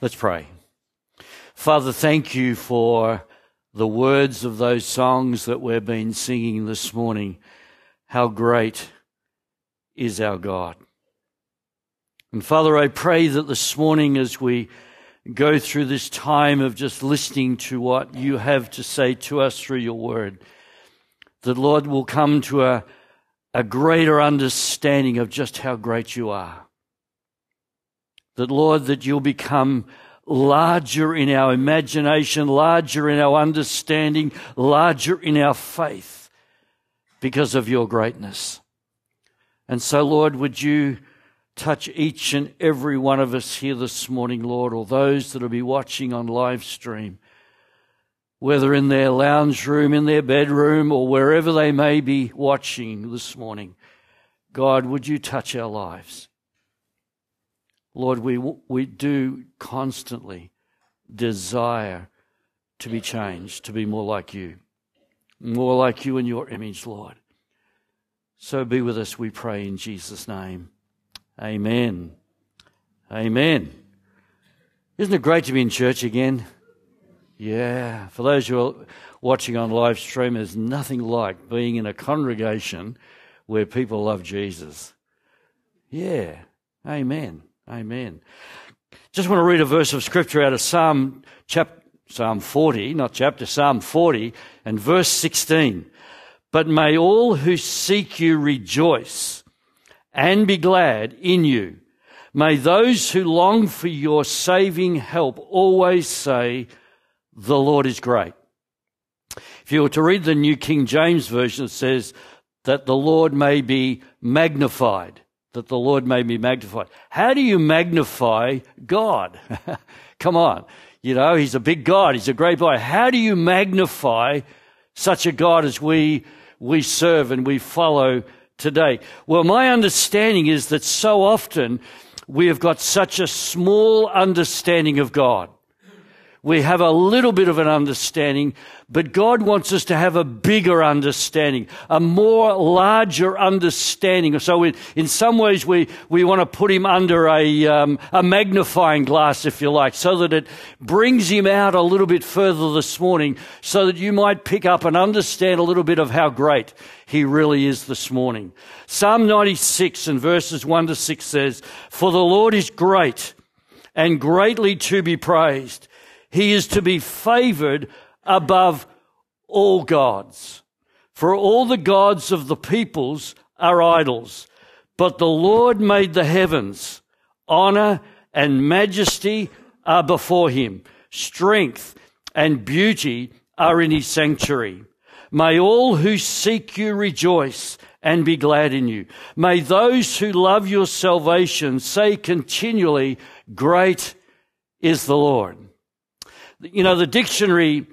Let's pray. Father, thank you for the words of those songs that we've been singing this morning. How great is our God. And Father, I pray that this morning as we go through this time of just listening to what you have to say to us through your word, that Lord will come to a, a greater understanding of just how great you are. That, Lord, that you'll become larger in our imagination, larger in our understanding, larger in our faith because of your greatness. And so, Lord, would you touch each and every one of us here this morning, Lord, or those that will be watching on live stream, whether in their lounge room, in their bedroom, or wherever they may be watching this morning. God, would you touch our lives? Lord, we, we do constantly desire to be changed, to be more like you, more like you in your image, Lord. So be with us, we pray in Jesus' name. Amen. Amen. Isn't it great to be in church again? Yeah. For those who are watching on live stream, there's nothing like being in a congregation where people love Jesus. Yeah. Amen. Amen. Just want to read a verse of scripture out of Psalm chapter Psalm 40, not chapter, Psalm 40 and verse 16. But may all who seek you rejoice and be glad in you. May those who long for your saving help always say, the Lord is great. If you were to read the New King James Version, it says that the Lord may be magnified that the Lord may be magnified. How do you magnify God? Come on. You know, He's a big God. He's a great God. How do you magnify such a God as we, we serve and we follow today? Well, my understanding is that so often we have got such a small understanding of God. We have a little bit of an understanding, but God wants us to have a bigger understanding, a more larger understanding. So in, in some ways we, we want to put him under a, um, a magnifying glass, if you like, so that it brings him out a little bit further this morning so that you might pick up and understand a little bit of how great he really is this morning. Psalm 96 and verses 1 to 6 says, For the Lord is great and greatly to be praised. He is to be favored above all gods. For all the gods of the peoples are idols, but the Lord made the heavens. Honor and majesty are before him. Strength and beauty are in his sanctuary. May all who seek you rejoice and be glad in you. May those who love your salvation say continually, Great is the Lord. You know, the dictionary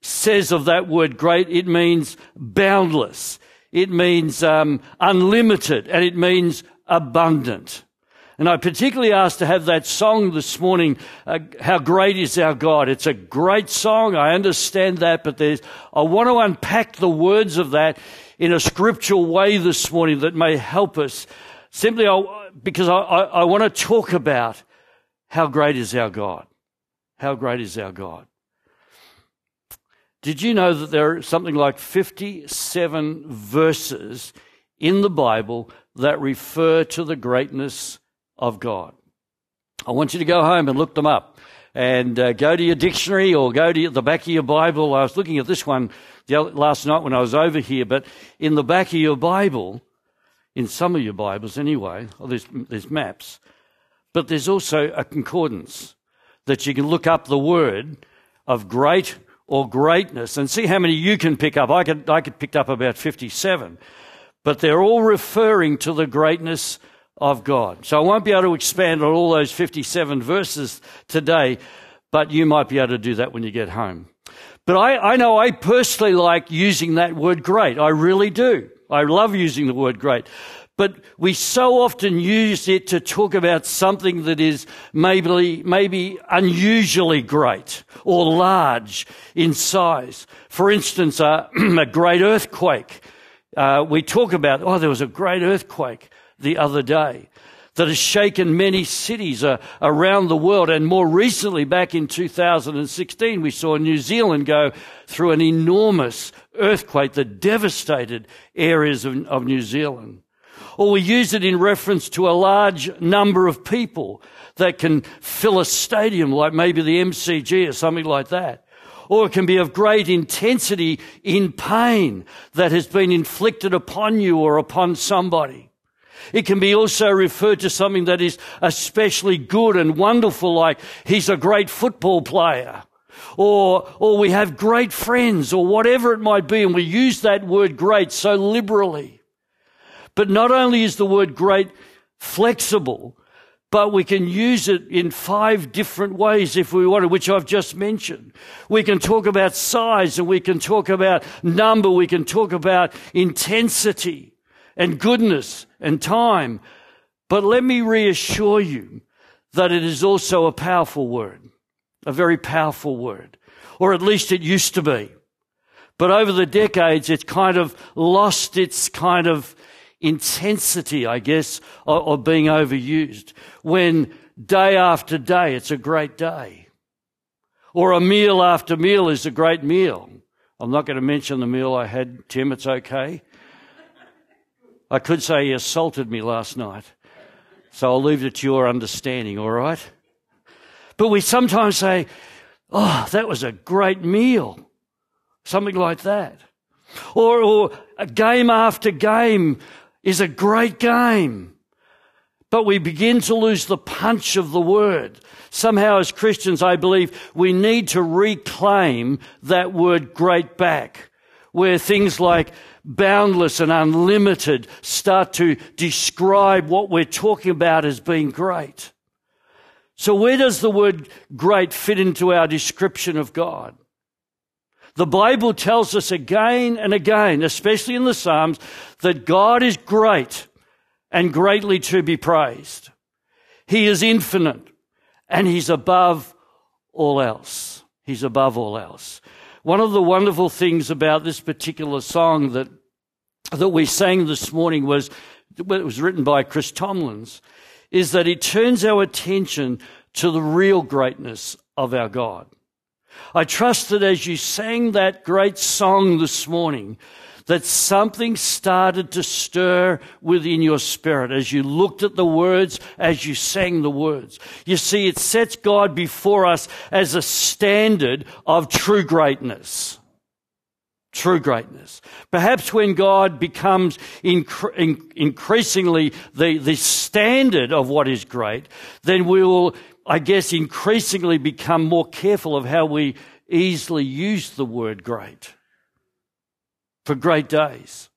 says of that word great, it means boundless, it means um, unlimited, and it means abundant. And I particularly asked to have that song this morning, uh, How Great is Our God. It's a great song. I understand that, but there's, I want to unpack the words of that in a scriptural way this morning that may help us. Simply because I, I, I want to talk about how great is our God. How great is our God? Did you know that there are something like 57 verses in the Bible that refer to the greatness of God? I want you to go home and look them up and uh, go to your dictionary or go to the back of your Bible. I was looking at this one last night when I was over here, but in the back of your Bible, in some of your Bibles anyway, oh, there's, there's maps, but there's also a concordance that you can look up the word of great or greatness and see how many you can pick up. I could, I could pick up about 57, but they're all referring to the greatness of God. So I won't be able to expand on all those 57 verses today, but you might be able to do that when you get home. But I, I know I personally like using that word great. I really do. I love using the word great. But we so often use it to talk about something that is maybe, maybe unusually great or large in size. For instance, uh, a great earthquake. Uh, we talk about, oh, there was a great earthquake the other day. that has shaken many cities uh, around the world. And more recently, back in 2016, we saw New Zealand go through an enormous earthquake that devastated areas of, of New Zealand. Or we use it in reference to a large number of people that can fill a stadium like maybe the MCG or something like that. Or it can be of great intensity in pain that has been inflicted upon you or upon somebody. It can be also referred to something that is especially good and wonderful, like he's a great football player. Or, or we have great friends, or whatever it might be, and we use that word great so liberally. But not only is the word great flexible, but we can use it in five different ways if we want to, which I've just mentioned. We can talk about size and we can talk about number. We can talk about intensity and goodness and time. But let me reassure you that it is also a powerful word, a very powerful word, or at least it used to be. But over the decades, it's kind of lost its kind of intensity, I guess, of, of being overused. When day after day, it's a great day. Or a meal after meal is a great meal. I'm not going to mention the meal I had, Tim, it's okay. I could say he assaulted me last night. So I'll leave it to your understanding, all right? But we sometimes say, oh, that was a great meal. Something like that. Or, or game after game is a great game. But we begin to lose the punch of the word. Somehow as Christians, I believe we need to reclaim that word great back where things like boundless and unlimited start to describe what we're talking about as being great. So where does the word great fit into our description of God? The Bible tells us again and again, especially in the Psalms, that God is great and greatly to be praised. He is infinite and he's above all else. He's above all else. One of the wonderful things about this particular song that, that we sang this morning was, it was written by Chris Tomlins, is that it turns our attention to the real greatness of our God. I trust that as you sang that great song this morning, that something started to stir within your spirit as you looked at the words, as you sang the words. You see, it sets God before us as a standard of true greatness. True greatness. Perhaps when God becomes incre- in- increasingly the, the standard of what is great, then we will, I guess, increasingly become more careful of how we easily use the word great for great days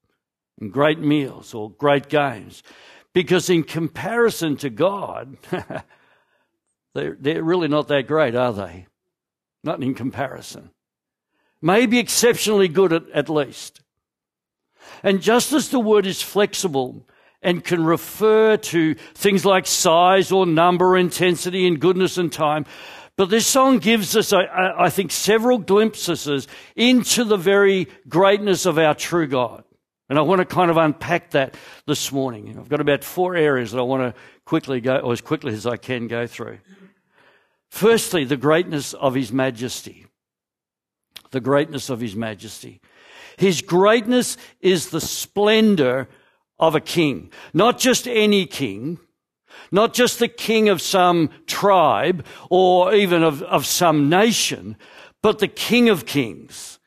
and great meals or great games. Because in comparison to God, they're, they're really not that great, are they? Not in comparison. Maybe exceptionally good at, at least. And just as the word is flexible and can refer to things like size or number, intensity, and goodness and time, but this song gives us, I, I think, several glimpses into the very greatness of our true God. And I want to kind of unpack that this morning. I've got about four areas that I want to quickly go, or as quickly as I can go through. Firstly, the greatness of His majesty. The greatness of His majesty. His greatness is the splendor of a king. Not just any king, not just the king of some tribe or even of, of some nation, but the king of kings.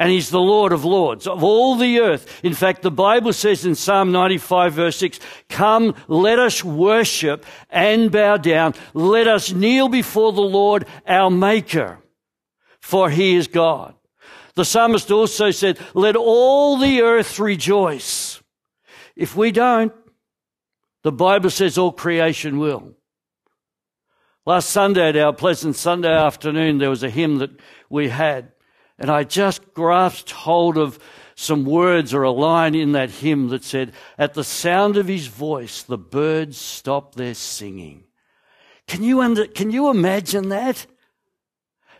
And he's the Lord of lords of all the earth. In fact, the Bible says in Psalm 95 verse 6, come, let us worship and bow down. Let us kneel before the Lord, our maker, for he is God. The psalmist also said, let all the earth rejoice. If we don't, the Bible says all creation will. Last Sunday at our pleasant Sunday afternoon, there was a hymn that we had, and I just grasped hold of some words or a line in that hymn that said, At the sound of his voice, the birds stop their singing. Can you, under, can you imagine that?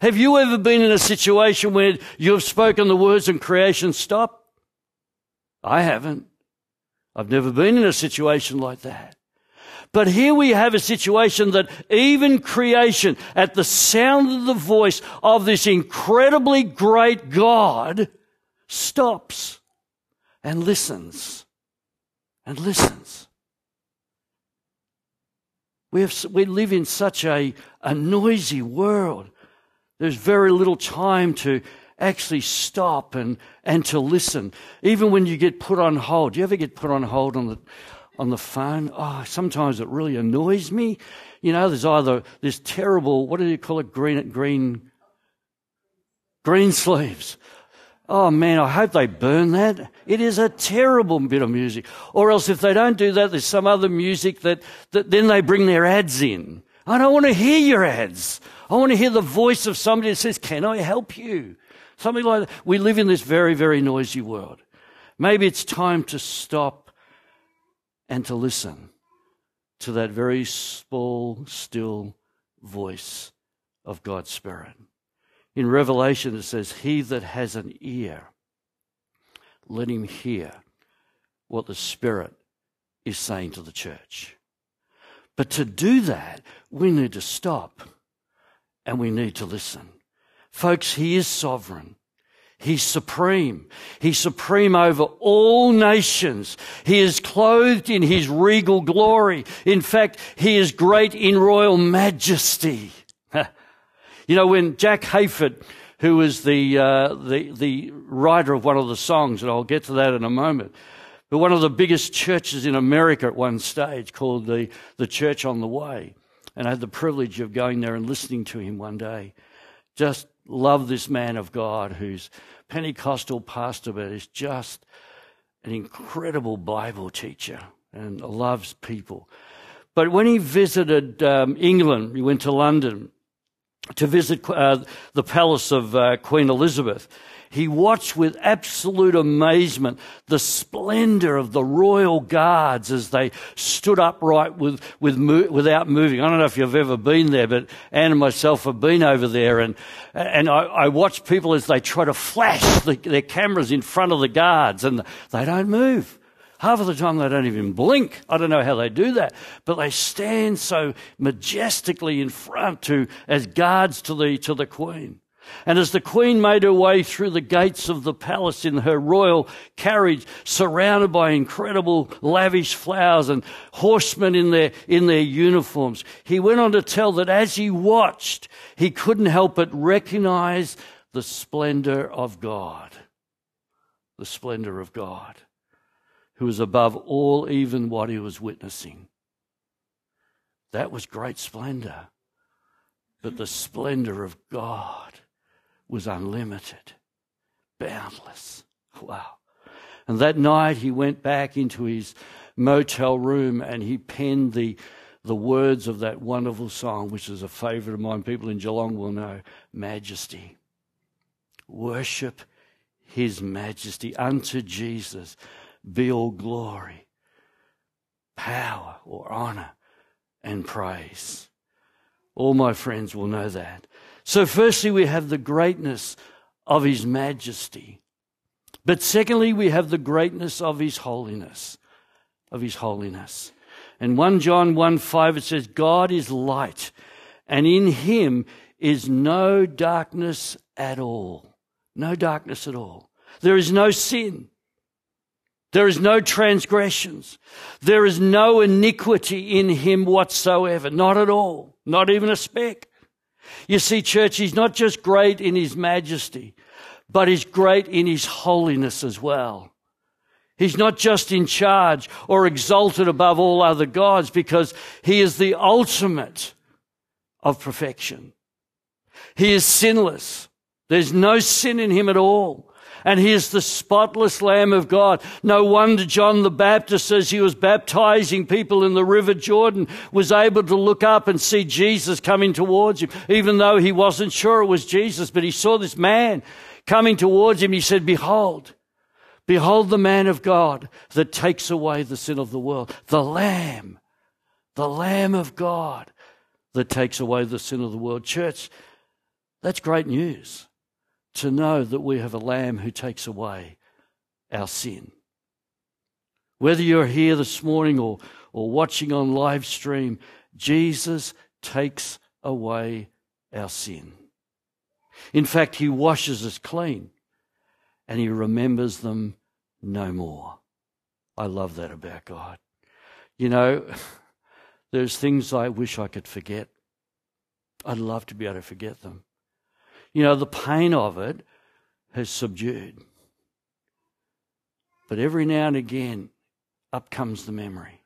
Have you ever been in a situation where you've spoken the words and creation stop? I haven't. I've never been in a situation like that. But here we have a situation that even creation, at the sound of the voice of this incredibly great God, stops and listens and listens. We, have, we live in such a, a noisy world. There's very little time to actually stop and, and to listen. Even when you get put on hold. Do you ever get put on hold on the, on the phone? Oh, sometimes it really annoys me. You know, there's either this terrible, what do you call it? Green, green, green sleeves. Oh man, I hope they burn that. It is a terrible bit of music. Or else if they don't do that, there's some other music that, that then they bring their ads in. I don't want to hear your ads. I want to hear the voice of somebody that says, can I help you? Something like that. We live in this very, very noisy world. Maybe it's time to stop and to listen to that very small, still voice of God's Spirit. In Revelation, it says, He that has an ear, let him hear what the Spirit is saying to the church. But to do that, we need to stop and we need to listen. Folks, He is sovereign. He's supreme. He's supreme over all nations. He is clothed in his regal glory. In fact, he is great in royal majesty. you know, when Jack Hayford, who was the, uh, the, the writer of one of the songs, and I'll get to that in a moment, but one of the biggest churches in America at one stage called the, the Church on the Way. And I had the privilege of going there and listening to him one day. Just love this man of God who's Pentecostal pastor, but is just an incredible Bible teacher and loves people. But when he visited um, England, he went to London to visit uh, the palace of uh, Queen Elizabeth. He watched with absolute amazement the splendor of the royal guards as they stood upright with, with without moving. I don't know if you've ever been there, but Anne and myself have been over there, and and I, I watch people as they try to flash the, their cameras in front of the guards, and they don't move. Half of the time they don't even blink. I don't know how they do that, but they stand so majestically in front to as guards to the to the queen. And as the queen made her way through the gates of the palace in her royal carriage, surrounded by incredible lavish flowers and horsemen in their, in their uniforms, he went on to tell that as he watched, he couldn't help but recognize the splendor of God. The splendor of God, who was above all, even what he was witnessing. That was great splendor. But the splendor of God was unlimited, boundless. Wow. And that night he went back into his motel room and he penned the, the words of that wonderful song, which is a favorite of mine. People in Geelong will know Majesty. Worship his majesty. Unto Jesus be all glory, power, or honor, and praise. All my friends will know that. So, firstly, we have the greatness of His majesty. But secondly, we have the greatness of His holiness. Of His holiness. And 1 John 1 5, it says, God is light, and in Him is no darkness at all. No darkness at all. There is no sin. There is no transgressions. There is no iniquity in him whatsoever. Not at all. Not even a speck. You see, church, he's not just great in his majesty, but he's great in his holiness as well. He's not just in charge or exalted above all other gods because he is the ultimate of perfection. He is sinless. There's no sin in him at all and he is the spotless Lamb of God. No wonder John the Baptist, as he was baptizing people in the River Jordan, was able to look up and see Jesus coming towards him, even though he wasn't sure it was Jesus, but he saw this man coming towards him. He said, Behold, behold the man of God that takes away the sin of the world, the Lamb, the Lamb of God that takes away the sin of the world. Church, that's great news to know that we have a Lamb who takes away our sin. Whether you're here this morning or, or watching on live stream, Jesus takes away our sin. In fact, He washes us clean and He remembers them no more. I love that about God. You know, there's things I wish I could forget. I'd love to be able to forget them. You know, the pain of it has subdued. But every now and again, up comes the memory.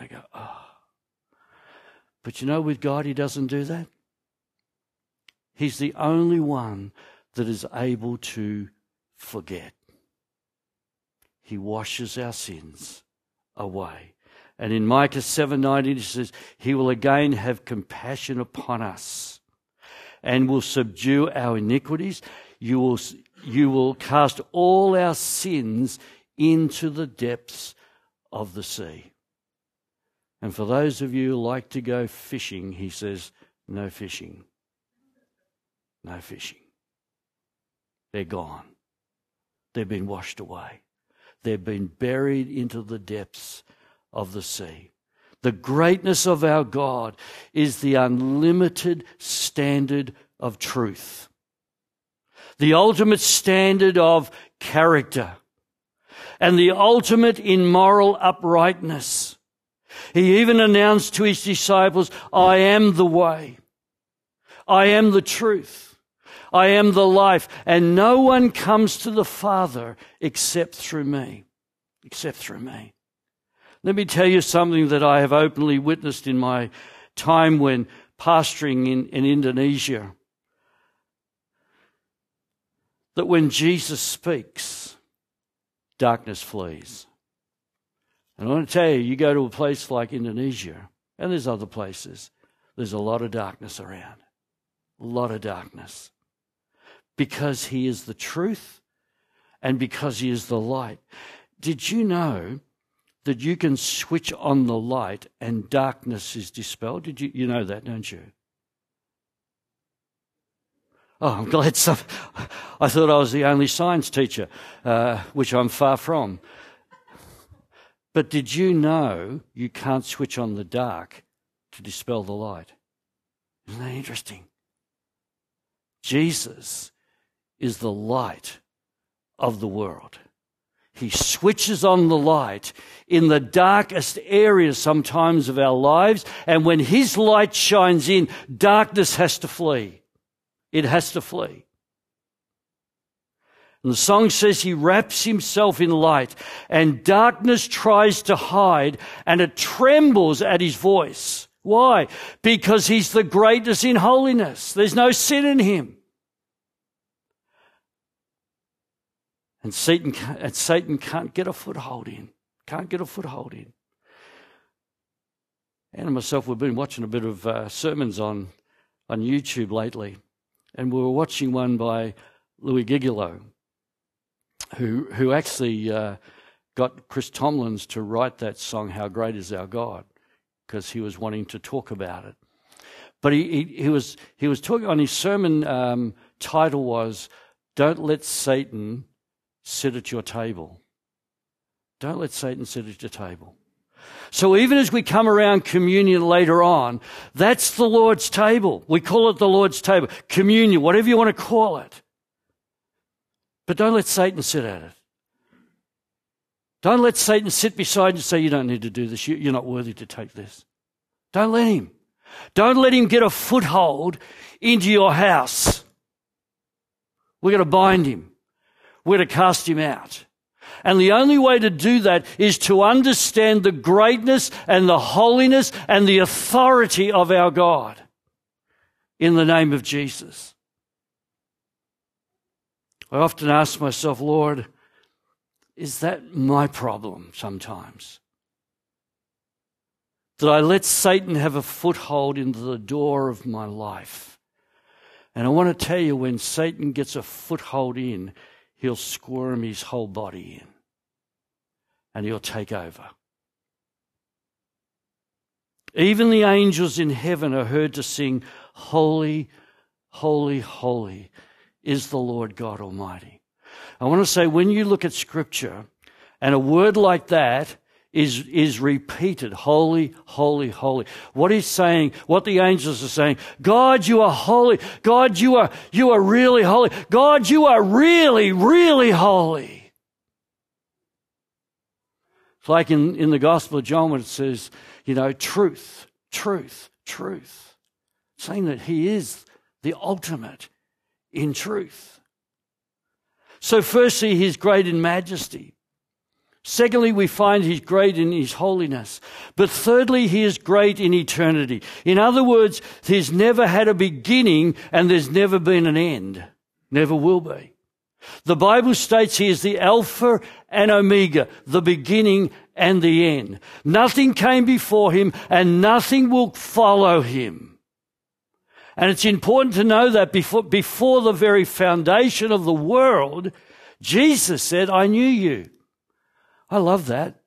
I go, oh. But you know, with God, He doesn't do that. He's the only one that is able to forget. He washes our sins away. And in Micah 7:19 it says, "He will again have compassion upon us and will subdue our iniquities. You will, you will cast all our sins into the depths of the sea." And for those of you who like to go fishing, he says, no fishing. No fishing. They're gone. They've been washed away. They've been buried into the depths of the sea. The greatness of our God is the unlimited standard of truth, the ultimate standard of character, and the ultimate in moral uprightness. He even announced to his disciples, I am the way. I am the truth. I am the life. And no one comes to the Father except through me. Except through me. Let me tell you something that I have openly witnessed in my time when pastoring in, in Indonesia. That when Jesus speaks, darkness flees. And I want to tell you, you go to a place like Indonesia, and there's other places, there's a lot of darkness around. A lot of darkness. Because he is the truth and because he is the light. Did you know that you can switch on the light and darkness is dispelled? Did you, you know that, don't you? Oh, I'm glad some. I thought I was the only science teacher, uh, which I'm far from. But did you know you can't switch on the dark to dispel the light? Isn't that interesting? Jesus is the light of the world. He switches on the light in the darkest areas sometimes of our lives. And when His light shines in, darkness has to flee. It has to flee. And the song says he wraps himself in light and darkness tries to hide and it trembles at his voice. Why? Because he's the greatest in holiness. There's no sin in him. And Satan, and Satan can't get a foothold in. Can't get a foothold in. And myself, we've been watching a bit of uh, sermons on, on YouTube lately. And we were watching one by Louis Giglio who, who actually uh, got Chris Tomlins to write that song, How Great Is Our God, because he was wanting to talk about it. But he, he, he was, he was talking on his sermon um, title was, Don't Let Satan Sit at Your Table. Don't let Satan sit at your table. So even as we come around communion later on, that's the Lord's table. We call it the Lord's table. Communion, whatever you want to call it. But don't let Satan sit at it. Don't let Satan sit beside you and say, You don't need to do this. You're not worthy to take this. Don't let him. Don't let him get a foothold into your house. We're going to bind him. We're to cast him out. And the only way to do that is to understand the greatness and the holiness and the authority of our God in the name of Jesus. I often ask myself, Lord, is that my problem sometimes? That I let Satan have a foothold into the door of my life. And I want to tell you, when Satan gets a foothold in, he'll squirm his whole body in and he'll take over. Even the angels in heaven are heard to sing, Holy, holy, holy is the Lord God Almighty. I want to say when you look at Scripture and a word like that is, is repeated. Holy, holy, holy. What he's saying, what the angels are saying, God, you are holy. God, you are, you are really holy. God, you are really, really holy. It's like in, in the Gospel of John when it says, you know, truth, truth, truth. Saying that he is the ultimate in truth. So firstly, he's great in majesty. Secondly, we find he's great in his holiness. But thirdly, he is great in eternity. In other words, he's never had a beginning and there's never been an end. Never will be. The Bible states he is the Alpha and Omega, the beginning and the end. Nothing came before him and nothing will follow him. And it's important to know that before, before the very foundation of the world, Jesus said, I knew you. I love that.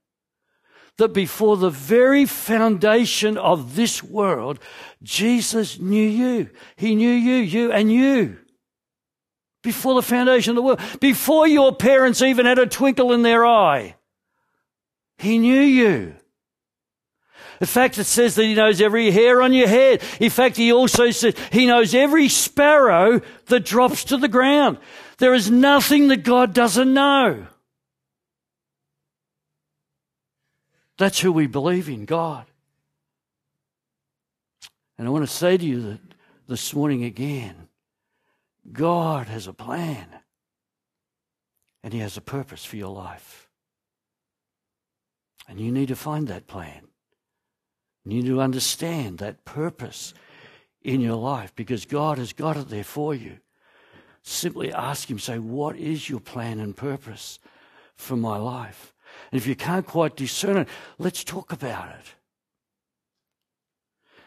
That before the very foundation of this world, Jesus knew you. He knew you, you, and you. Before the foundation of the world. Before your parents even had a twinkle in their eye. He knew you. In fact, it says that he knows every hair on your head. In fact, he also said he knows every sparrow that drops to the ground. There is nothing that God doesn't know. That's who we believe in, God. And I want to say to you that this morning again, God has a plan and He has a purpose for your life. And you need to find that plan. You need to understand that purpose in your life because God has got it there for you. Simply ask Him, say, What is your plan and purpose for my life? And if you can't quite discern it, let's talk about it.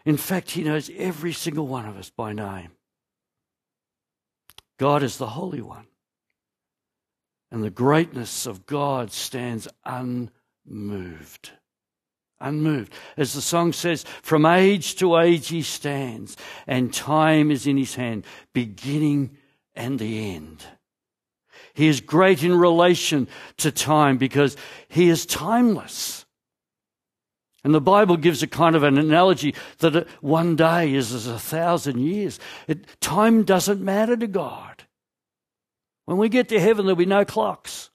In fact, He knows every single one of us by name. God is the Holy One. And the greatness of God stands unmoved. Unmoved. As the song says, from age to age he stands, and time is in his hand, beginning and the end. He is great in relation to time because he is timeless. And the Bible gives a kind of an analogy that one day is as a thousand years. It, time doesn't matter to God. When we get to heaven, there'll be no clocks.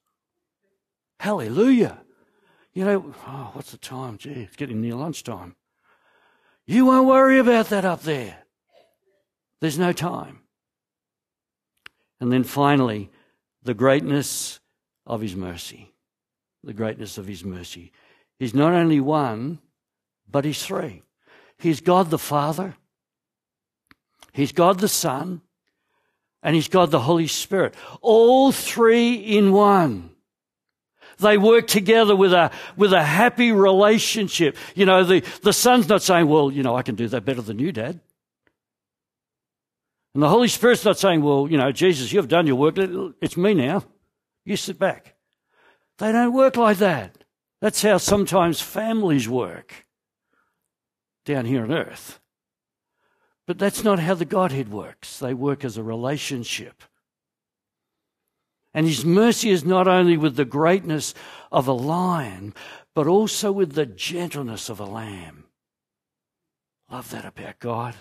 Hallelujah. You know, oh, what's the time? Gee, it's getting near lunchtime. You won't worry about that up there. There's no time. And then finally, the greatness of his mercy. The greatness of his mercy. He's not only one, but he's three. He's God the Father, he's God the Son, and he's God the Holy Spirit. All three in one. They work together with a, with a happy relationship. You know, the, the son's not saying, well, you know, I can do that better than you, Dad. And the Holy Spirit's not saying, well, you know, Jesus, you've done your work. It's me now. You sit back. They don't work like that. That's how sometimes families work down here on earth. But that's not how the Godhead works. They work as a relationship. And His mercy is not only with the greatness of a lion, but also with the gentleness of a lamb. Love that about God.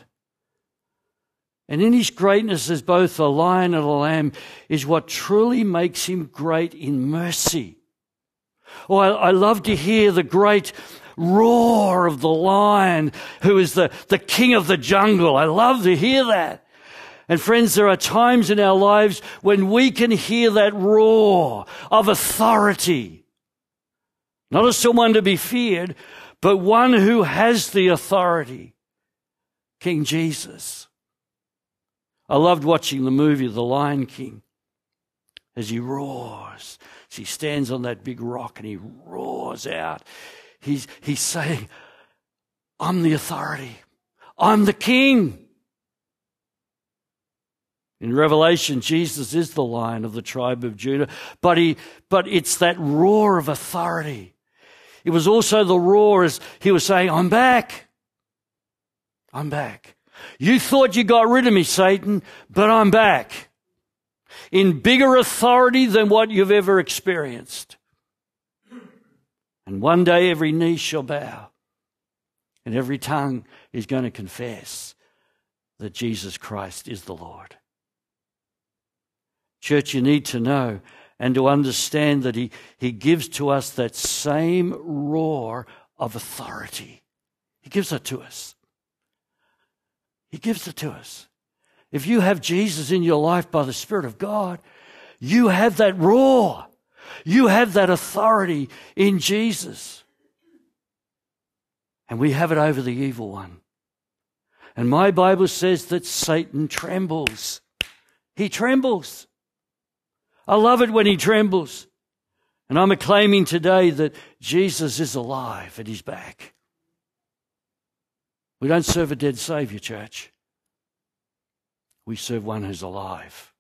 And in his greatness as both a lion and a lamb is what truly makes him great in mercy. Oh, I, I love to hear the great roar of the lion who is the, the king of the jungle. I love to hear that. And friends, there are times in our lives when we can hear that roar of authority. Not as someone to be feared, but one who has the authority. King Jesus. I loved watching the movie The Lion King as he roars. As he stands on that big rock and he roars out. He's, he's saying, I'm the authority. I'm the king. In Revelation, Jesus is the lion of the tribe of Judah, but he, but it's that roar of authority. It was also the roar as he was saying, I'm back. I'm back. You thought you got rid of me, Satan, but I'm back in bigger authority than what you've ever experienced. And one day every knee shall bow and every tongue is going to confess that Jesus Christ is the Lord. Church, you need to know and to understand that he, he gives to us that same roar of authority. He gives it to us. He gives it to us. If you have Jesus in your life by the Spirit of God, you have that roar. You have that authority in Jesus. And we have it over the evil one. And my Bible says that Satan trembles. He trembles. I love it when he trembles. And I'm acclaiming today that Jesus is alive and he's back. We don't serve a dead Savior, church. We serve one who's alive.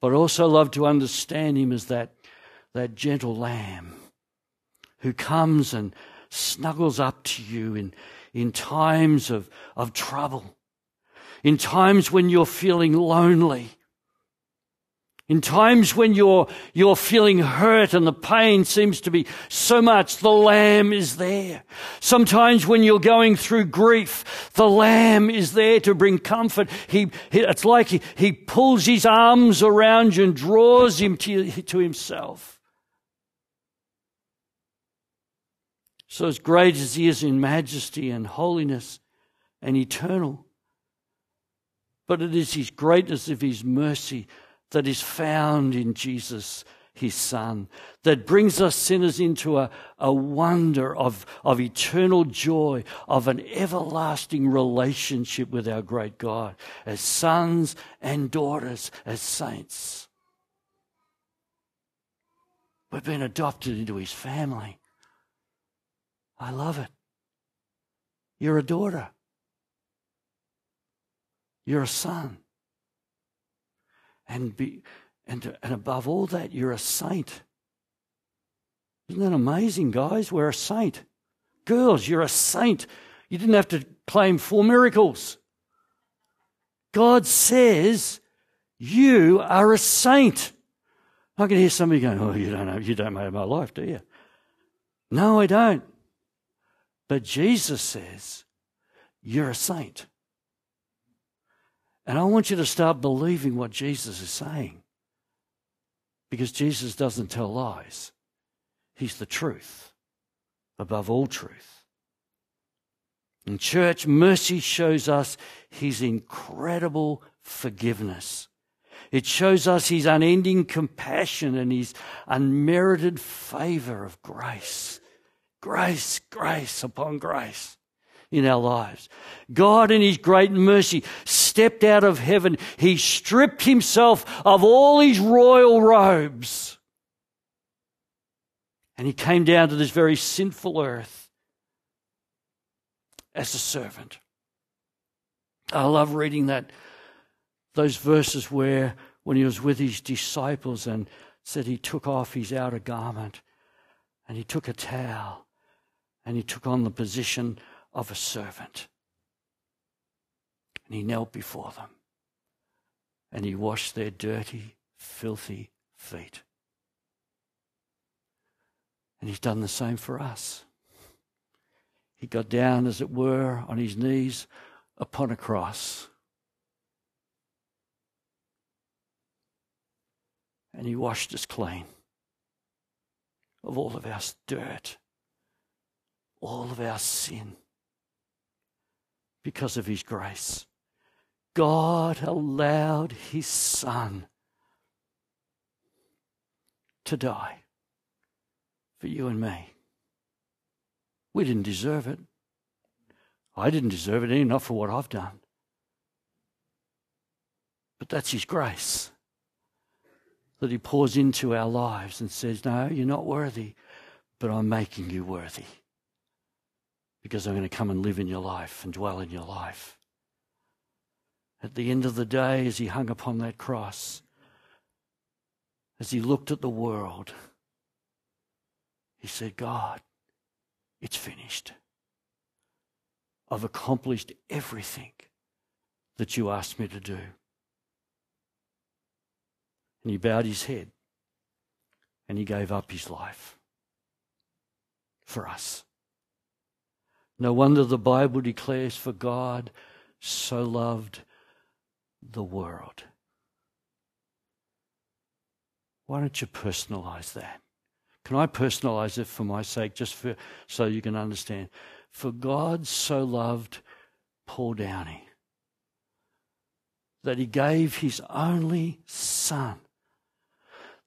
But also love to understand him as that, that gentle lamb who comes and snuggles up to you in, in times of, of trouble, in times when you're feeling lonely, in times when you're, you're feeling hurt and the pain seems to be so much, the Lamb is there. Sometimes when you're going through grief, the Lamb is there to bring comfort. He, he it's like he, he pulls his arms around you and draws him to, to himself. So, as great as he is in majesty and holiness and eternal, but it is his greatness of his mercy that is found in Jesus, his Son, that brings us sinners into a, a wonder of, of eternal joy, of an everlasting relationship with our great God, as sons and daughters, as saints. We've been adopted into his family. I love it. You're a daughter. You're a son. And, be, and, and above all that, you're a saint. Isn't that amazing, guys? We're a saint. Girls, you're a saint. You didn't have to claim four miracles. God says you are a saint. I can hear somebody going, "Oh, you don't know, you don't know my life, do you?" No, I don't. But Jesus says, You're a saint. And I want you to start believing what Jesus is saying. Because Jesus doesn't tell lies, He's the truth, above all truth. In church, mercy shows us His incredible forgiveness. It shows us His unending compassion and His unmerited favor of grace. Grace, grace upon grace in our lives. God, in His great mercy, stepped out of heaven. He stripped Himself of all His royal robes. And He came down to this very sinful earth as a servant. I love reading that, those verses where when He was with His disciples and said He took off His outer garment and He took a towel and he took on the position of a servant. And he knelt before them and he washed their dirty, filthy feet. And he's done the same for us. He got down, as it were, on his knees upon a cross. And he washed us clean of all of our dirt all of our sin because of his grace. God allowed his son to die for you and me. We didn't deserve it. I didn't deserve it, not for what I've done. But that's his grace that he pours into our lives and says, No, you're not worthy, but I'm making you worthy because I'm going to come and live in your life and dwell in your life. At the end of the day, as he hung upon that cross, as he looked at the world, he said, God, it's finished. I've accomplished everything that you asked me to do. And he bowed his head and he gave up his life. for us. No wonder the Bible declares, For God so loved the world. Why don't you personalize that? Can I personalize it for my sake, just for, so you can understand? For God so loved Paul Downey that he gave his only son.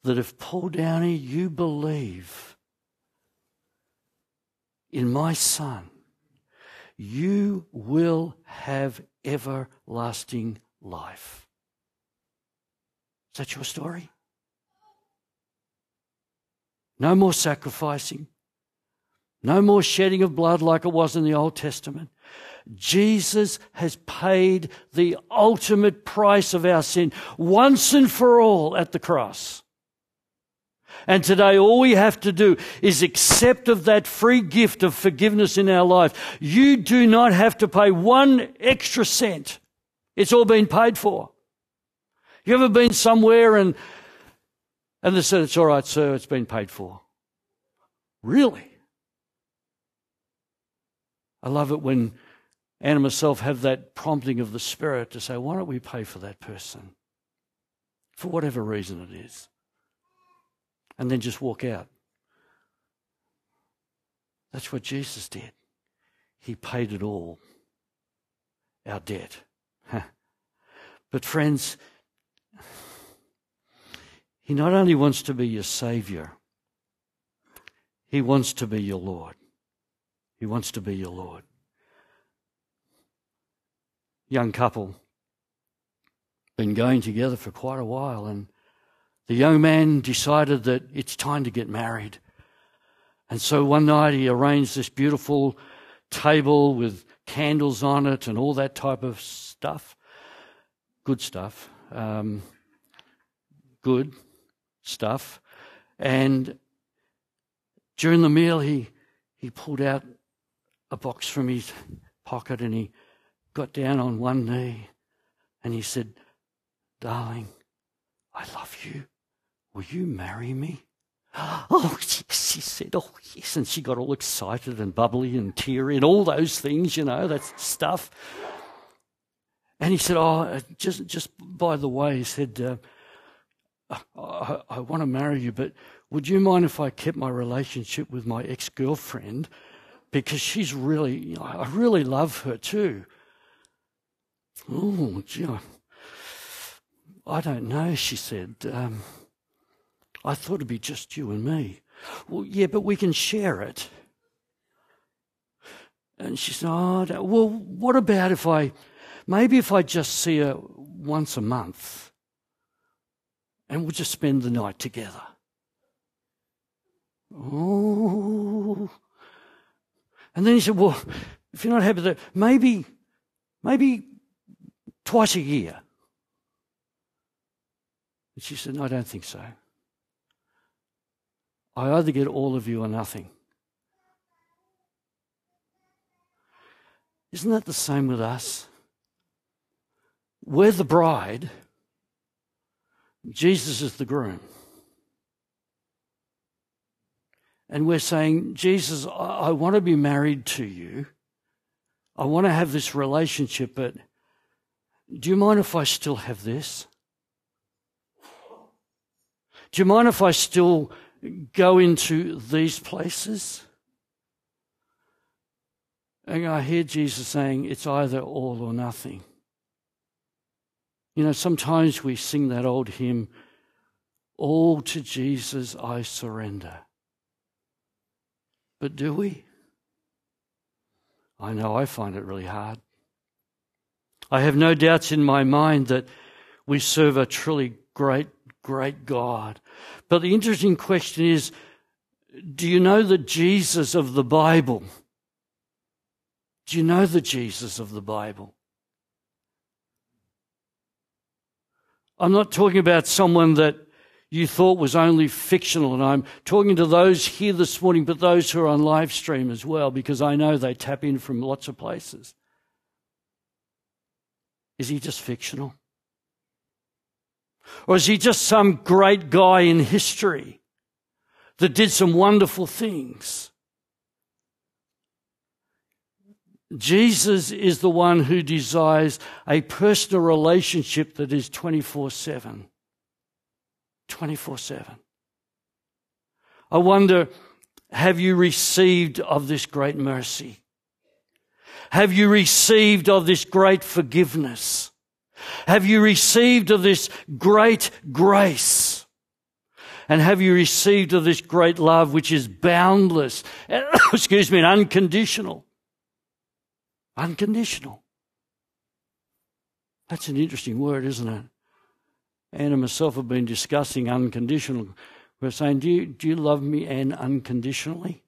That if Paul Downey, you believe in my son, you will have everlasting life. Is that your story? No more sacrificing. No more shedding of blood like it was in the Old Testament. Jesus has paid the ultimate price of our sin once and for all at the cross. And today all we have to do is accept of that free gift of forgiveness in our life. You do not have to pay one extra cent. It's all been paid for. You ever been somewhere and, and they said, it's all right, sir, it's been paid for. Really? I love it when Anna and myself have that prompting of the Spirit to say, why don't we pay for that person? For whatever reason it is. And then just walk out. That's what Jesus did. He paid it all, our debt. but, friends, He not only wants to be your Savior, He wants to be your Lord. He wants to be your Lord. Young couple, been going together for quite a while, and the young man decided that it's time to get married. And so one night he arranged this beautiful table with candles on it and all that type of stuff. Good stuff. Um, good stuff. And during the meal, he, he pulled out a box from his pocket and he got down on one knee and he said, Darling, I love you. Will you marry me? Oh, yes, she said, Oh, yes. And she got all excited and bubbly and teary and all those things, you know, that stuff. And he said, Oh, uh, just, just by the way, he said, uh, I, I want to marry you, but would you mind if I kept my relationship with my ex girlfriend? because she's really, I really love her too. Oh, gee, I don't know, she said. Um, I thought it'd be just you and me. Well, yeah, but we can share it. And she said, oh, well, what about if I, maybe if I just see her once a month and we'll just spend the night together? Oh, and then he said, Well, if you're not happy with that, maybe, maybe twice a year. And she said, No, I don't think so. I either get all of you or nothing. Isn't that the same with us? We're the bride, Jesus is the groom. And we're saying, Jesus, I, want to be married to you. I want to have this relationship, but do you mind if I still have this? Do you mind if I still go into these places? And I hear Jesus saying, it's either all or nothing. You know, sometimes we sing that old hymn, All to Jesus I surrender. But do we? I know I find it really hard. I have no doubts in my mind that we serve a truly great, great God. But the interesting question is do you know the Jesus of the Bible? Do you know the Jesus of the Bible? I'm not talking about someone that you thought was only fictional. And I'm talking to those here this morning, but those who are on live stream as well, because I know they tap in from lots of places. Is he just fictional? Or is he just some great guy in history that did some wonderful things? Jesus is the one who desires a personal relationship that is 24 7. 24 7. I wonder have you received of this great mercy? Have you received of this great forgiveness? Have you received of this great grace? And have you received of this great love which is boundless, excuse me, and unconditional? Unconditional. That's an interesting word, isn't it? Anne and myself have been discussing unconditional. We're saying, do you, do you love me, Anne, unconditionally?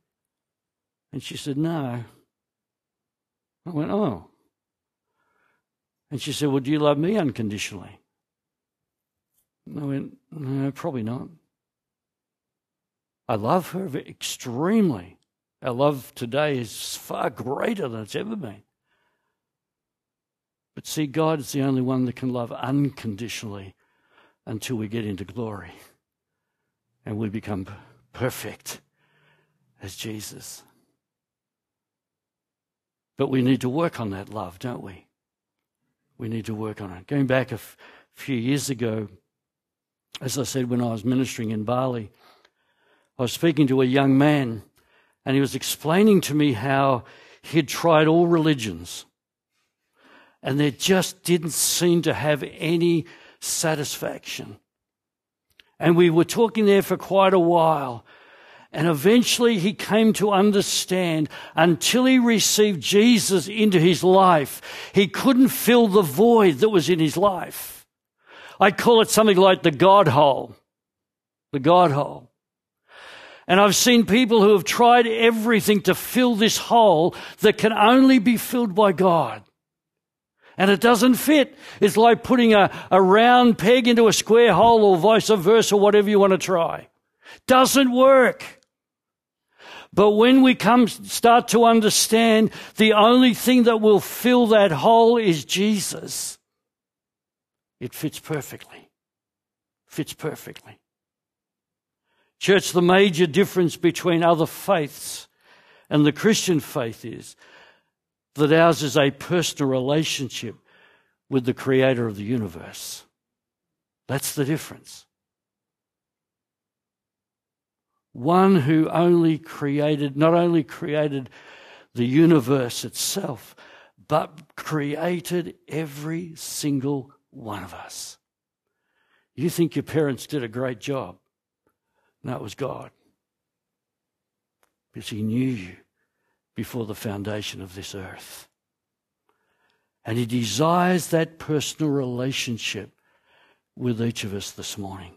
And she said, No. I went, Oh. And she said, Well, do you love me unconditionally? I went, No, probably not. I love her extremely. Our love today is far greater than it's ever been. But see, God is the only one that can love unconditionally until we get into glory and we become perfect as Jesus. But we need to work on that love, don't we? We need to work on it. Going back a f- few years ago, as I said, when I was ministering in Bali, I was speaking to a young man, and he was explaining to me how he had tried all religions and there just didn't seem to have any satisfaction. And we were talking there for quite a while. And eventually he came to understand until he received Jesus into his life, he couldn't fill the void that was in his life. I call it something like the God hole. The God hole. And I've seen people who have tried everything to fill this hole that can only be filled by God and it doesn't fit. It's like putting a, a round peg into a square hole or vice versa, whatever you want to try. Doesn't work. But when we come, start to understand the only thing that will fill that hole is Jesus, it fits perfectly. Fits perfectly. Church, the major difference between other faiths and the Christian faith is that ours is a personal relationship with the creator of the universe. That's the difference. One who only created, not only created the universe itself, but created every single one of us. You think your parents did a great job. No, it was God. Because He knew you before the foundation of this earth. And He desires that personal relationship with each of us this morning.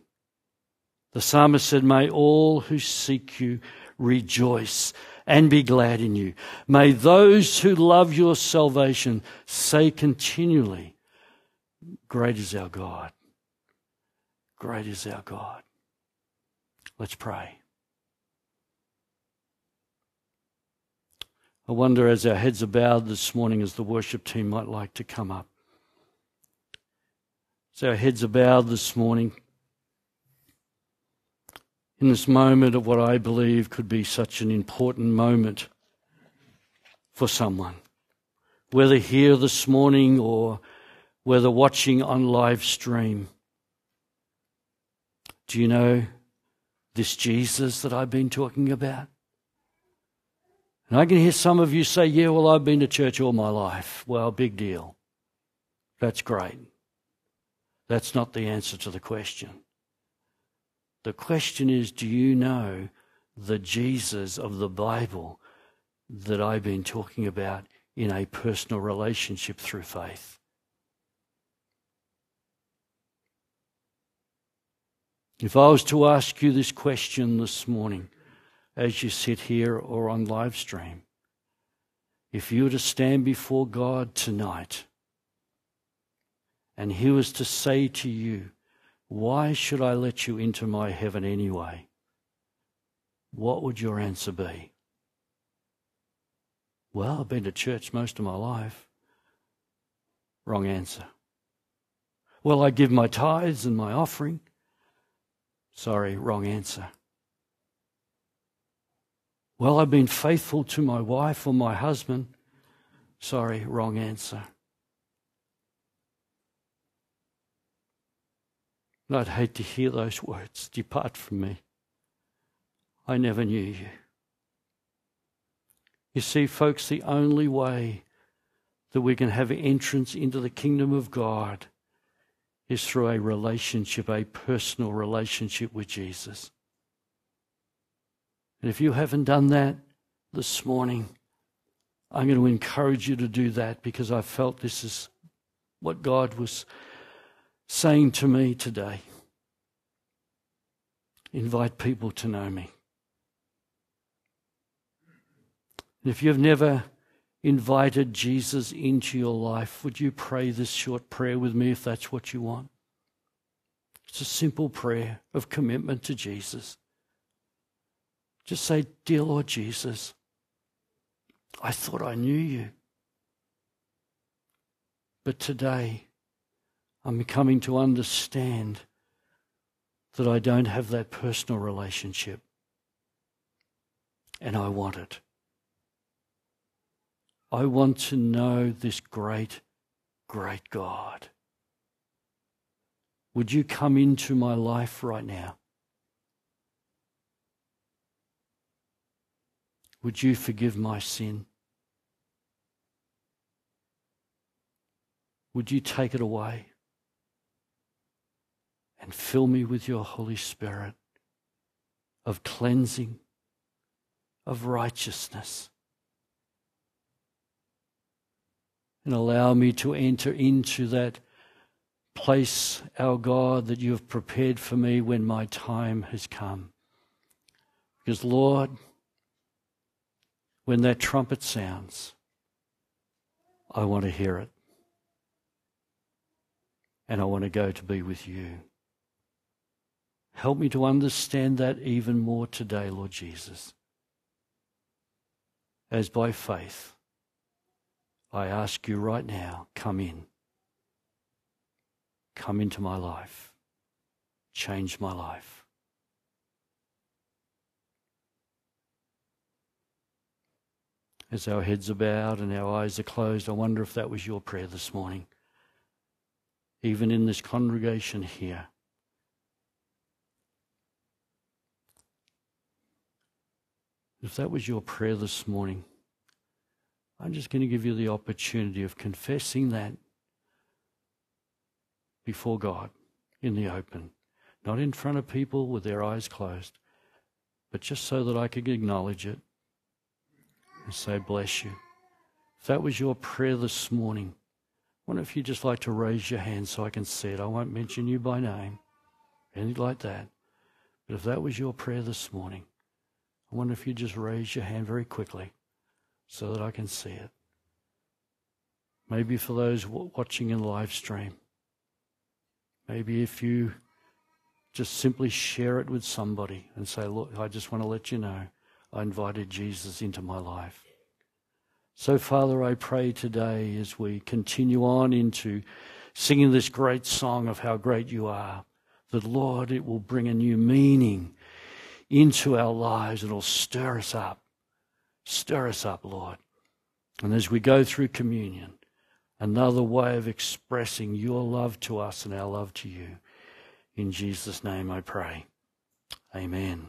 The psalmist said, May all who seek you rejoice and be glad in you. May those who love your salvation say continually, Great is our God. Great is our God. Let's pray. I wonder as our heads are bowed this morning, as the worship team might like to come up. As our heads are bowed this morning, in this moment of what I believe could be such an important moment for someone, whether here this morning or whether watching on live stream. Do you know this Jesus that I've been talking about? And I can hear some of you say, yeah, well, I've been to church all my life. Well, big deal. That's great. That's not the answer to the question. The question is, do you know the Jesus of the Bible that I've been talking about in a personal relationship through faith? If I was to ask you this question this morning, as you sit here or on live stream. If you were to stand before God tonight and He was to say to you, Why should I let you into my heaven anyway? What would your answer be? Well, I've been to church most of my life. Wrong answer. Well, I give my tithes and my offering. Sorry, wrong answer. Well, I've been faithful to my wife or my husband. Sorry, wrong answer. I'd hate to hear those words Depart from me. I never knew you. You see, folks, the only way that we can have entrance into the kingdom of God is through a relationship, a personal relationship with Jesus. And if you haven't done that this morning, I'm going to encourage you to do that because I felt this is what God was saying to me today. Invite people to know me. And if you've never invited Jesus into your life, would you pray this short prayer with me if that's what you want? It's a simple prayer of commitment to Jesus. Just say, Dear Lord Jesus, I thought I knew you. But today, I'm coming to understand that I don't have that personal relationship. And I want it. I want to know this great, great God. Would you come into my life right now? Would you forgive my sin? Would you take it away and fill me with your Holy Spirit of cleansing, of righteousness? And allow me to enter into that place, our God, that you have prepared for me when my time has come. Because, Lord, when that trumpet sounds, I want to hear it and I want to go to be with you. Help me to understand that even more today, Lord Jesus. As by faith, I ask you right now, come in. Come into my life. Change my life. As our heads are bowed and our eyes are closed, I wonder if that was your prayer this morning even in this congregation here. If that was your prayer this morning, I'm just going to give you the opportunity of confessing that before God in the open, not in front of people with their eyes closed, but just so that I could acknowledge it and say, Bless you. If that was your prayer this morning, I wonder if you'd just like to raise your hand so I can see it. I won't mention you by name, anything like that. But if that was your prayer this morning, I wonder if you'd just raise your hand very quickly so that I can see it. Maybe for those watching in the live stream. Maybe if you just simply share it with somebody and say, Look, I just want to let you know I invited Jesus into my life. So, Father, I pray today as we continue on into singing this great song of how great you are, that, Lord, it will bring a new meaning into our lives. It'll stir us up. Stir us up, Lord. And as we go through communion, another way of expressing your love to us and our love to you. In Jesus' name I pray. Amen.